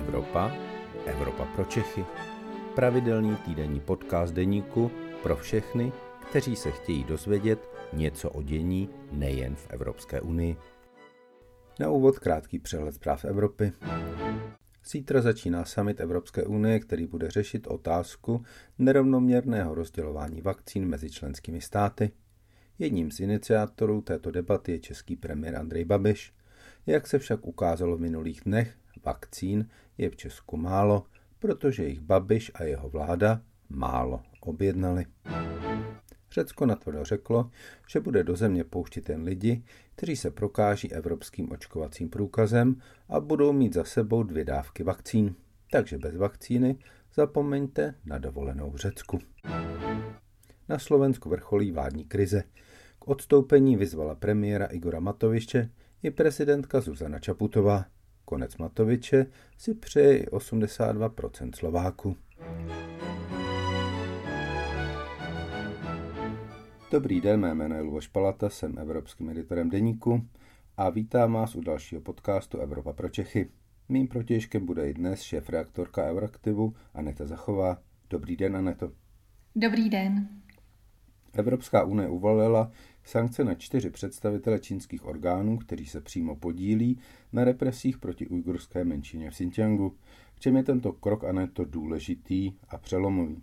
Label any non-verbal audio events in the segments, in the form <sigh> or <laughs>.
Evropa, Evropa pro Čechy. Pravidelný týdenní podcast deníku pro všechny, kteří se chtějí dozvědět něco o dění nejen v Evropské unii. Na úvod krátký přehled zpráv Evropy. Zítra začíná summit Evropské unie, který bude řešit otázku nerovnoměrného rozdělování vakcín mezi členskými státy. Jedním z iniciátorů této debaty je český premiér Andrej Babiš. Jak se však ukázalo v minulých dnech, vakcín je v Česku málo, protože jich Babiš a jeho vláda málo objednali. Řecko natvrdo řeklo, že bude do země pouštět jen lidi, kteří se prokáží evropským očkovacím průkazem a budou mít za sebou dvě dávky vakcín. Takže bez vakcíny zapomeňte na dovolenou v Řecku. Na Slovensku vrcholí vládní krize. K odstoupení vyzvala premiéra Igora Matoviče i prezidentka Zuzana Čaputová. Konec Matoviče si přeje i 82% Slováku. Dobrý den, mé jméno je Luboš Palata, jsem evropským editorem Deníku a vítám vás u dalšího podcastu Evropa pro Čechy. Mým protěžkem bude i dnes šéf-reaktorka Euraktivu Aneta Zachová. Dobrý den, Aneto. Dobrý den. Evropská unie uvalila sankce na čtyři představitele čínských orgánů, kteří se přímo podílí na represích proti ujgurské menšině v Xinjiangu. V čem je tento krok a to důležitý a přelomový?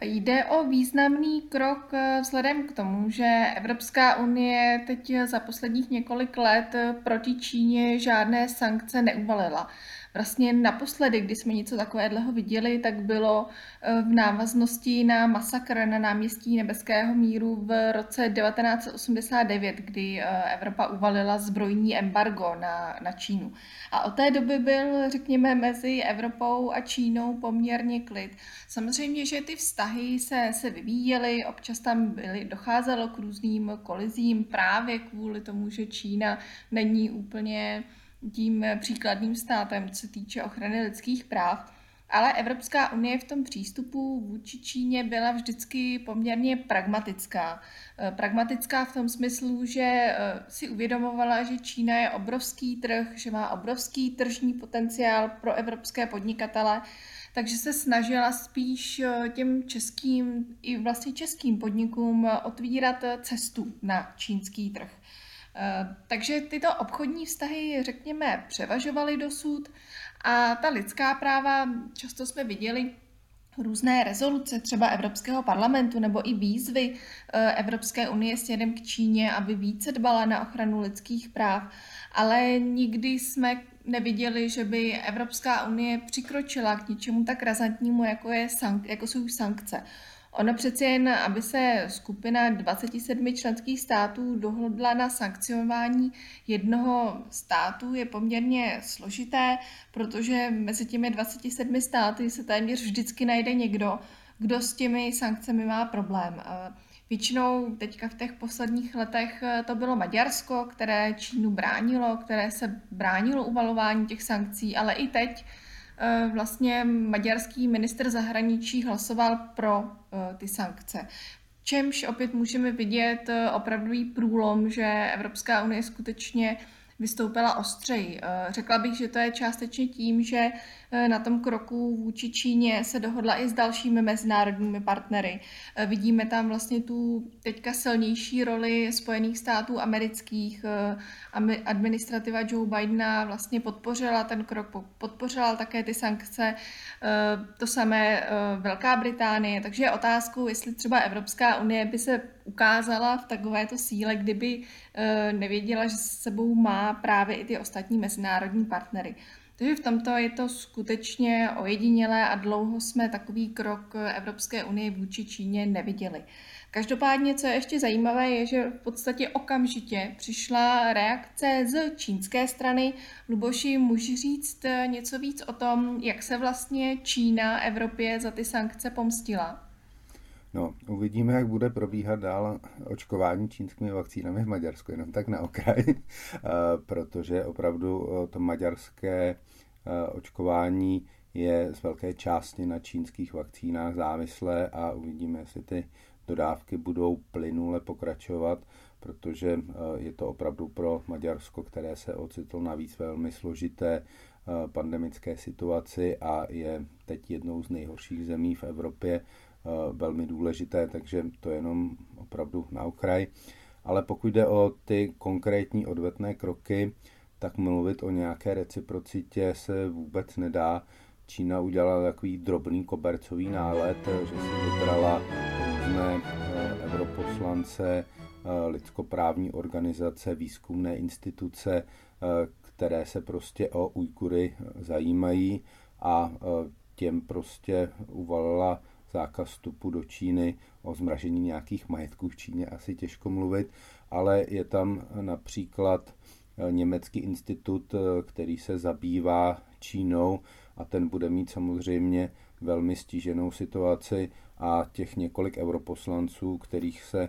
Jde o významný krok eh, vzhledem k tomu, že Evropská unie teď za posledních několik let proti Číně žádné sankce neuvalila. Vlastně naposledy, kdy jsme něco takového viděli, tak bylo eh, v návaznosti na masakr na náměstí Nebeského míru v roce 1989, kdy eh, Evropa uvalila zbrojní embargo na, na Čínu. A od té doby byl, řekněme, mezi Evropou a Čínou poměrně klid. Samozřejmě, že ty vztahy se, se vyvíjely, občas tam byly, docházelo k různým kolizím právě kvůli tomu, že Čína není úplně tím příkladným státem, co týče ochrany lidských práv. Ale Evropská unie v tom přístupu vůči Číně byla vždycky poměrně pragmatická. Eh, pragmatická v tom smyslu, že eh, si uvědomovala, že Čína je obrovský trh, že má obrovský tržní potenciál pro evropské podnikatele, takže se snažila spíš eh, těm českým i vlastně českým podnikům otvírat cestu na čínský trh. Eh, takže tyto obchodní vztahy, řekněme, převažovaly dosud a ta lidská práva, často jsme viděli, různé rezoluce třeba Evropského parlamentu nebo i výzvy eh, Evropské unie směrem k Číně, aby více dbala na ochranu lidských práv, ale nikdy jsme neviděli, že by Evropská unie přikročila k něčemu tak razantnímu, jako, je sank- jako jsou sankce. Ono přeci jen, aby se skupina 27 členských států dohodla na sankcionování jednoho státu, je poměrně složité, protože mezi těmi 27 státy se téměř vždycky najde někdo, kdo s těmi sankcemi má problém. Většinou teďka v těch posledních letech to bylo Maďarsko, které Čínu bránilo, které se bránilo uvalování těch sankcí, ale i teď Eh, vlastně maďarský minister zahraničí hlasoval pro eh, ty sankce. Čemž opět můžeme vidět eh, opravdový průlom, že Evropská unie skutečně vystoupila ostřeji. Řekla bych, že to je částečně tím, že Eh, na tom kroku vůči Číně se dohodla i s dalšími mezinárodními partnery. Eh, vidíme tam vlastně tu teďka silnější roli Spojených států amerických. Eh, administrativa Joe Bidena vlastně podpořila ten krok, podpořila také ty sankce, to samé Velká Británie, takže je otázkou, jestli třeba Evropská unie by se ukázala v takovéto síle, kdyby nevěděla, že s sebou má právě i ty ostatní mezinárodní partnery. Takže v tomto je to skutečně ojedinělé a dlouho jsme takový krok Evropské unie vůči Číně neviděli. Každopádně, co je ještě zajímavé, je, že v podstatě okamžitě přišla reakce z čínské strany. Luboši, můžu říct něco víc o tom, jak se vlastně Čína Evropě za ty sankce pomstila? No, uvidíme, jak bude probíhat dál očkování čínskými vakcínami v Maďarsku, jenom tak na okraj, <laughs> eh, protože opravdu eh, to maďarské eh, očkování je z velké části na čínských vakcínách závislé a uvidíme, jestli ty dodávky budou plynule pokračovat, protože je to opravdu pro Maďarsko, které se ocitlo navíc velmi složité pandemické situaci a je teď jednou z nejhorších zemí v Evropě velmi důležité, takže to je jenom opravdu na okraj. Ale pokud jde o ty konkrétní odvetné kroky, tak mluvit o nějaké reciprocitě se vůbec nedá. Čína udělala takový drobný kobercový nálet, že si vybrala různé eh, europoslance, eh, lidskoprávní organizace, výzkumné instituce, eh, které se prostě o Ujkury zajímají a těm prostě uvalila zákaz vstupu do Číny, o zmražení nějakých majetků v Číně asi těžko mluvit, ale je tam například Eh, německý institut, eh, který se zabývá Čínou a ten bude mít samozřejmě velmi stíženou situaci a těch několik europoslanců, kterých se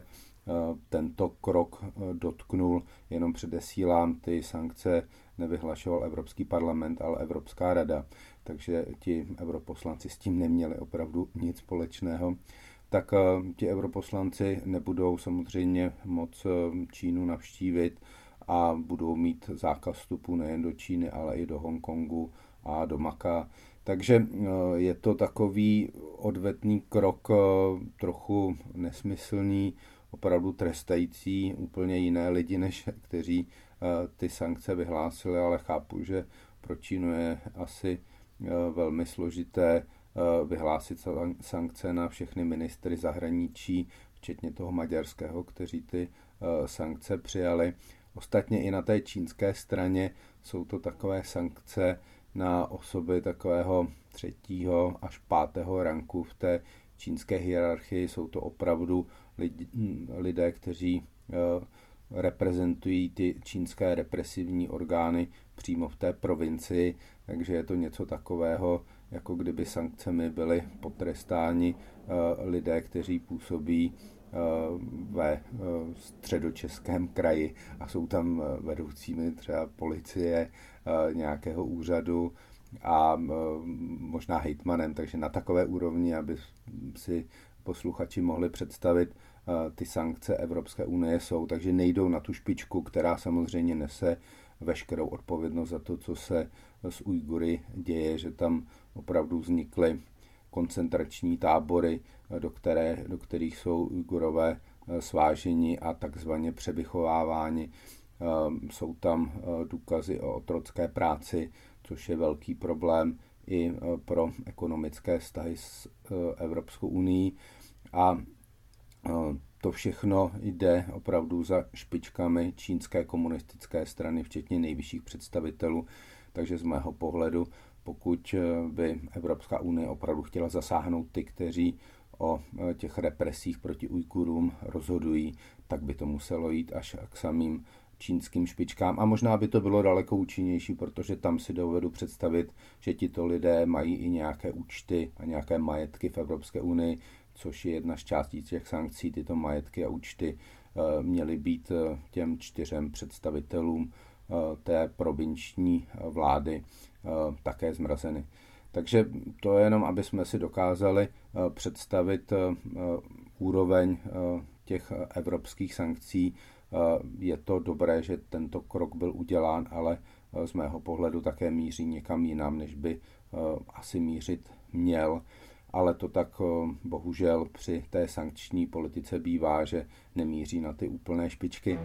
tento krok dotknul, jenom předesílám, ty sankce nevyhlašoval Evropský parlament, ale Evropská rada, takže ti europoslanci s tím neměli opravdu nic společného. Tak ti europoslanci nebudou samozřejmě moc Čínu navštívit, a budou mít zákaz vstupu nejen do Číny, ale i do Hongkongu a do Maka. Takže eh, je to takový odvetný krok, eh, trochu nesmyslný, opravdu trestající úplně jiné lidi, než kteří eh, ty sankce vyhlásili, ale chápu, že pro Čínu je asi velmi složité vyhlásit sankce na všechny ministry zahraničí, včetně toho maďarského, kteří ty sankce přijali. Ostatně i na té čínské straně jsou to takové sankce na osoby takového třetího až pátého ranku v té čínské hierarchii. Jsou to opravdu lidé, kteří eh, reprezentují ty čínské represivní orgány přímo v té provincii, takže je to něco takového, jako kdyby sankcemi byli potrestáni eh, lidé, kteří působí ve eh, středočeském kraji a jsou tam vedoucími třeba policie, nějakého úřadu a možná hejtmanem, takže na takové úrovni, aby si posluchači mohli představit, ty sankce Evropské unie jsou, takže nejdou na tu špičku, která samozřejmě nese veškerou odpovědnost za to, co se s Ujgury děje, že tam opravdu vznikly koncentrační tábory, do, které, do kterých jsou Ujgurové eh, sváženi a takzvaně převychováváni. Eh, jsou tam eh, důkazy o otrocké práci, což je velký problém i pro ekonomické vztahy s Evropskou unii. A to všechno jde opravdu za špičkami čínské komunistické strany, včetně nejvyšších představitelů. Takže z mého pohledu, pokud by Evropská unie opravdu chtěla zasáhnout ty, kteří o e, těch represích proti Ujkurům rozhodují, tak by to muselo jít až k samým čínským špičkám. A možná by to bylo daleko účinnější, protože tam si dovedu představit, že tito lidé mají i nějaké účty a nějaké majetky v Evropské unii, což je jedna z částí těch sankcí. Tyto majetky a účty e, měly být e, těm čtyřem představitelům té provinční vlády také zmrazeny. Takže to je jenom, aby jsme si dokázali eh, představit eh, úroveň eh, těch evropských sankcí. Je to dobré, že tento krok byl udělán, ale z mého pohledu také míří někam jinam, než by asi mířit měl. Ale to tak bohužel při té sankční politice bývá, že nemíří na ty úplné špičky.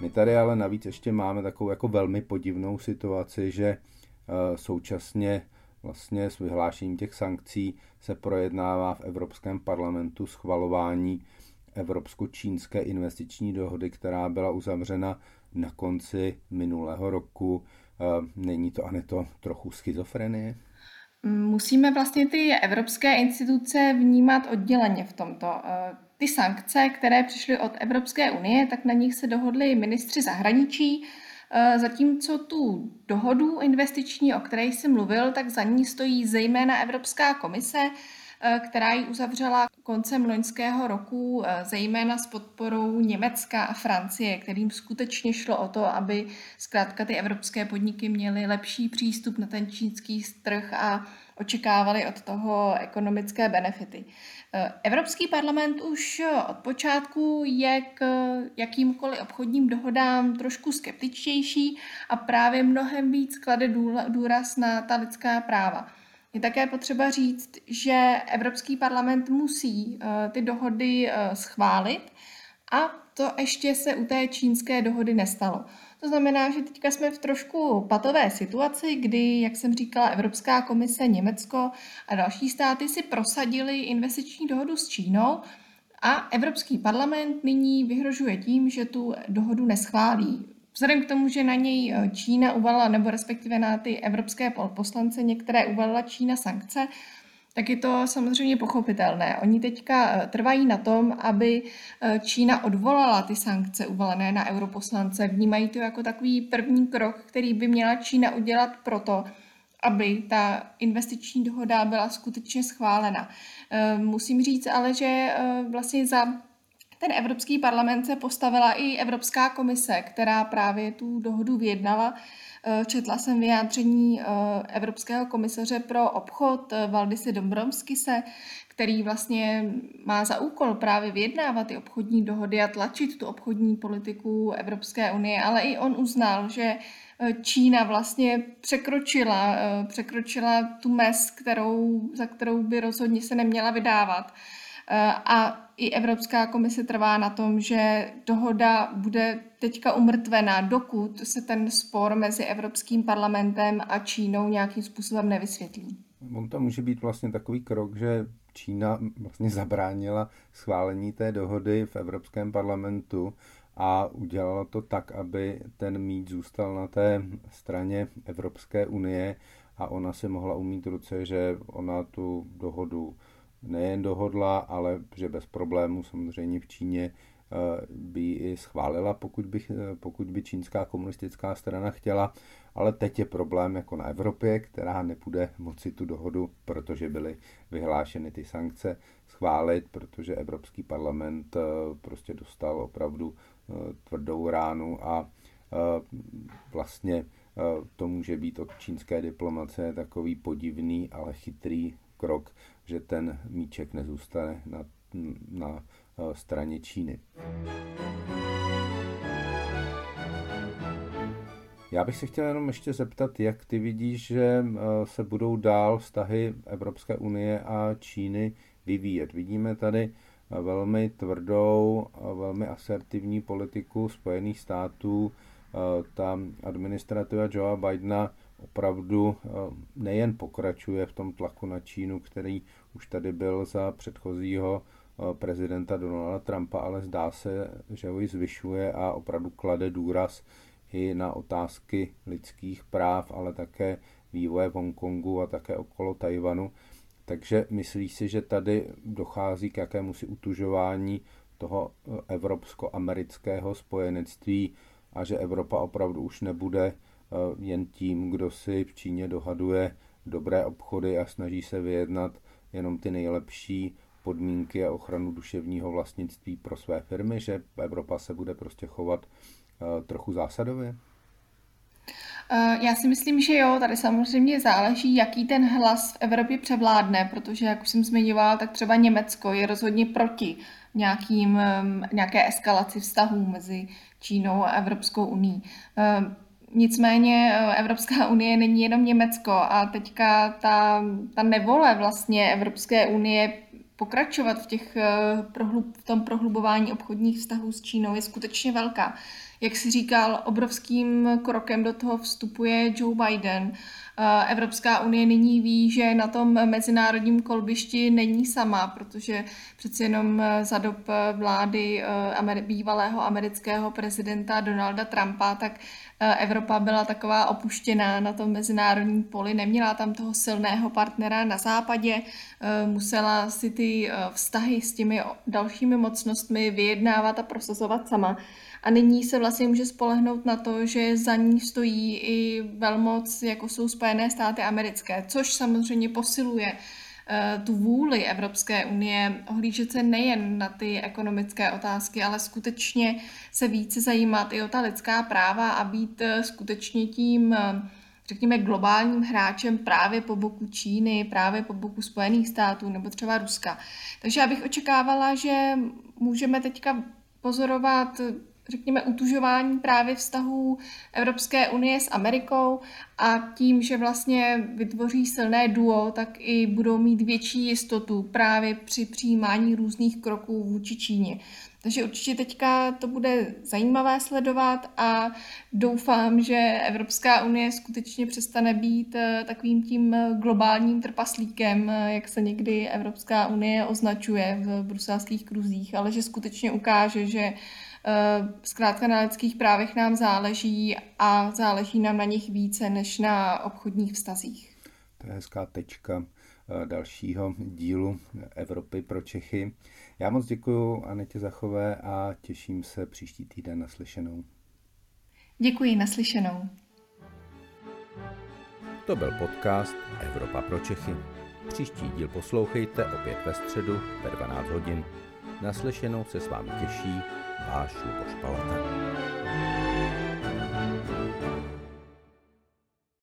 My tady ale navíc ještě máme takovou jako velmi podivnou situaci, že eh, současně vlastně s vyhlášením těch sankcí se projednává v Evropském parlamentu schvalování Evropsko-čínské investiční dohody, která byla uzavřena na konci minulého roku. Není to, a to trochu schizofrenie? Musíme vlastně ty evropské instituce vnímat odděleně v tomto. Eh, ty sankce, které přišly od Evropské unie, tak na nich se dohodli ministři zahraničí, eh, zatímco tu dohodu investiční, o které jsem mluvil, tak za ní stojí zejména Evropská komise, která ji uzavřela koncem loňského roku, zejména s podporou Německa a Francie, kterým skutečně šlo o to, aby zkrátka ty evropské podniky měly lepší přístup na ten čínský trh a očekávali od toho ekonomické benefity. Eh, Evropský parlament už od počátku je k jakýmkoliv obchodním dohodám trošku skeptičtější a právě mnohem víc klade důraz na ta lidská práva. Je také potřeba říct, že Evropský parlament musí eh, ty dohody eh, schválit a to ještě se u té čínské dohody nestalo. To znamená, že teďka jsme v trošku patové situaci, kdy, jak jsem říkala, Evropská komise, Německo a další státy si prosadili investiční dohodu s Čínou a Evropský parlament nyní vyhrožuje tím, že tu dohodu neschválí. Vzhledem k tomu, že na něj eh, Čína uvalila, nebo respektive na ty evropské poslance některé uvalila Čína sankce, tak je to samozřejmě pochopitelné. Oni teďka eh, trvají na tom, aby eh, Čína odvolala ty sankce uvalené na europoslance. Vnímají to jako takový první krok, který by měla Čína udělat proto, aby ta investiční dohoda byla skutečně schválena. Musím říct ale, že vlastně za ten Evropský parlament se postavila i Evropská komise, která právě tu dohodu vyjednala Eh, četla jsem vyjádření eh, Evropského komisaře pro obchod eh, Valdise Dombrovskise, který vlastně má za úkol právě vyjednávat ty obchodní dohody a tlačit tu obchodní politiku Evropské unie, ale i on uznal, že Čína vlastně překročila, překročila tu mez, kterou, za kterou by rozhodně se neměla vydávat. A i Evropská komise trvá na tom, že dohoda bude teďka umrtvená, dokud se ten spor mezi Evropským parlamentem a Čínou nějakým způsobem nevysvětlí. On to může být vlastně takový krok, že Čína vlastně zabránila schválení té dohody v Evropském parlamentu a udělala to tak, aby ten mít zůstal na té straně Evropské unie a ona se mohla umít ruce, že ona tu dohodu nejen dohodla, ale že bez problémů samozřejmě v Číně eh, by ji i schválila, pokud by, eh, pokud by čínská komunistická strana chtěla, ale teď je problém jako na Evropě, která nebude moci tu dohodu, protože byly vyhlášeny ty sankce, schválit, protože Evropský parlament eh, prostě dostal opravdu tvrdou ránu a vlastně to může být od čínské diplomace takový podivný, ale chytrý krok, že ten míček nezůstane na, na eh, straně Číny. Já bych se chtěl jenom ještě zeptat, jak ty vidíš, že eh, se budou dál vztahy Evropské unie a Číny vyvíjet. Vidíme tady eh, velmi tvrdou, velmi asertivní politiku Spojených států. Ta administrativa Joea Bidena opravdu nejen pokračuje v tom tlaku na Čínu, který už tady byl za předchozího eh, prezidenta Donalda Trumpa, ale zdá se, že ho ji zvyšuje a opravdu klade důraz i na otázky lidských práv, ale také vývoje v Hongkongu a také okolo Tajvanu. Takže myslí si, že tady dochází k jakému si utužování toho eh, evropsko-amerického spojenectví a že Evropa opravdu už nebude Eh, jen tím, kdo si v Číně dohaduje dobré obchody a snaží se vyjednat jenom ty nejlepší podmínky a ochranu duševního vlastnictví pro své firmy, že Evropa se bude prostě chovat eh, trochu zásadově? Eh, já si myslím, že jo, tady samozřejmě záleží, jaký ten hlas v Evropě převládne, protože, jak už jsem zmiňoval, tak třeba Německo je rozhodně proti nějakým, nějaké eskalaci vztahů mezi Čínou a Evropskou uní. Nicméně eh, Evropská unie není jenom Německo a teďka ta, ta nevole vlastně Evropské unie pokračovat v, těch, eh, v tom prohlubování obchodních vztahů s Čínou je skutečně velká. Jak si říkal, obrovským krokem do toho vstupuje Joe Biden. Eh, Evropská unie nyní ví, že na tom mezinárodním kolbišti není sama, protože přeci jenom za dob vlády bývalého amerického prezidenta Donalda Trumpa, tak Eh, Evropa byla taková opuštěná na tom mezinárodním poli, neměla tam toho silného partnera na západě, eh, musela si ty eh, vztahy s těmi dalšími mocnostmi vyjednávat a prosazovat sama. A nyní se vlastně může spolehnout na to, že za ní stojí i velmoc, jako jsou Spojené státy americké, což samozřejmě posiluje eh, tu vůli Evropské unie ohlížet se nejen na ty ekonomické otázky, ale skutečně se více zajímat i o ta lidská práva a být eh, skutečně tím řekněme, globálním hráčem právě po boku Číny, právě po boku Spojených států nebo třeba Ruska. Takže já bych očekávala, že můžeme teďka pozorovat řekněme, utužování právě vztahů Evropské unie s Amerikou a tím, že vlastně vytvoří silné duo, tak i budou mít větší jistotu právě při přijímání různých kroků vůči Číně. Takže určitě teďka to bude zajímavé sledovat a doufám, že Evropská unie skutečně přestane být eh, takovým tím globálním trpaslíkem, eh, jak se někdy Evropská unie označuje v bruselských kruzích, ale že skutečně ukáže, že eh, zkrátka na lidských právech nám záleží a záleží nám na nich více než na obchodních vztazích. To je hezká tečka dalšího dílu Evropy pro Čechy. Já moc děkuji Anetě Zachové a těším se příští týden na slyšenou. Děkuji, naslyšenou. To byl podcast Evropa pro Čechy. Příští díl poslouchejte opět ve středu ve 12 hodin. Naslyšenou se s vámi těší váš Luboš Palata.